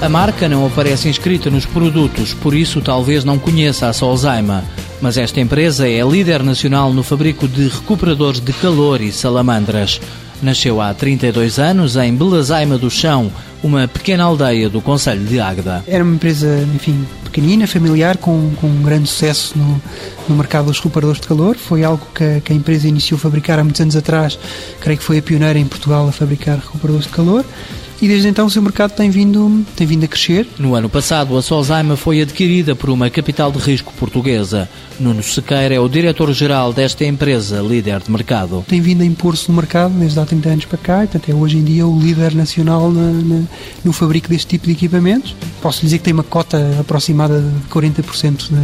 A marca não aparece inscrita nos produtos, por isso talvez não conheça a Solzaima. Mas esta empresa é líder nacional no fabrico de recuperadores de calor e salamandras. Nasceu há 32 anos em Belazaima do Chão, uma pequena aldeia do Conselho de Águeda. Era uma empresa, enfim, pequenina, familiar, com, com um grande sucesso no, no mercado dos recuperadores de calor. Foi algo que que a empresa iniciou a fabricar há muitos anos atrás. Creio que foi a pioneira em Portugal a fabricar recuperadores de calor e desde então o seu mercado tem vindo, tem vindo a crescer. No ano passado, a Solzaima foi adquirida por uma capital de risco portuguesa. Nuno Sequeira é o diretor-geral desta empresa, líder de mercado. Tem vindo a impor-se no mercado desde há 30 anos para cá e, portanto, é hoje em dia o líder nacional na, na, no fabrico deste tipo de equipamentos. Posso dizer que tem uma cota aproximada de 40% na,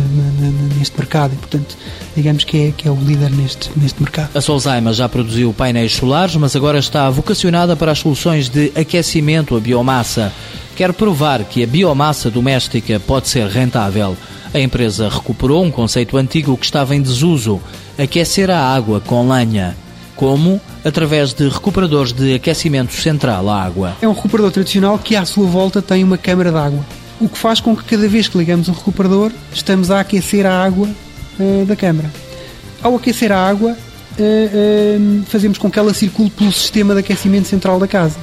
neste mercado e, portanto, digamos que é, que é o líder neste, neste mercado. A Solzaima já produziu painéis solares, mas agora está vocacionada para as soluções de aquecimento a biomassa. Quer provar que a biomassa doméstica pode ser rentável. A empresa recuperou um conceito antigo que estava em desuso: aquecer a água com lenha. Como? Através de recuperadores de aquecimento central à água. É um recuperador tradicional que à sua volta tem uma câmara de água, o que faz com que cada vez que ligamos o recuperador estamos a aquecer a água uh, da câmara. Ao aquecer a água, uh, uh, fazemos com que ela circule pelo sistema de aquecimento central da casa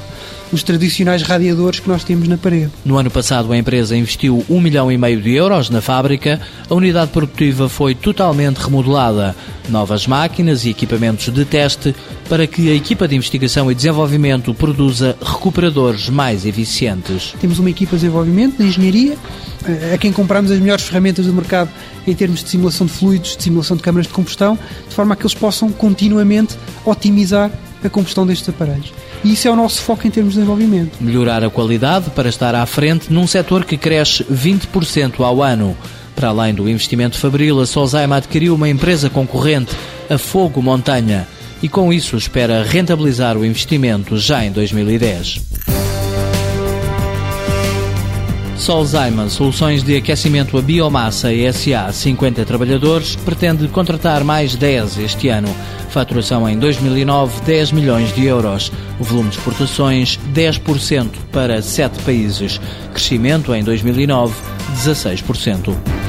os tradicionais radiadores que nós temos na parede. No ano passado, a empresa investiu um milhão e meio de euros na fábrica. A unidade produtiva foi totalmente remodelada. Novas máquinas e equipamentos de teste para que a equipa de investigação e desenvolvimento produza recuperadores mais eficientes. Temos uma equipa de desenvolvimento, de engenharia, a quem compramos as melhores ferramentas do mercado em termos de simulação de fluidos, de simulação de câmaras de combustão, de forma a que eles possam continuamente otimizar a combustão destes aparelhos. E isso é o nosso foco em termos de desenvolvimento. Melhorar a qualidade para estar à frente num setor que cresce 20% ao ano. Para além do investimento fabril, a Solzaima adquiriu uma empresa concorrente, a Fogo Montanha, e com isso espera rentabilizar o investimento já em 2010. Solzaima Soluções de Aquecimento a Biomassa SA 50 trabalhadores pretende contratar mais 10 este ano. Faturação em 2009 10 milhões de euros. O volume de exportações 10% para 7 países. Crescimento em 2009 16%.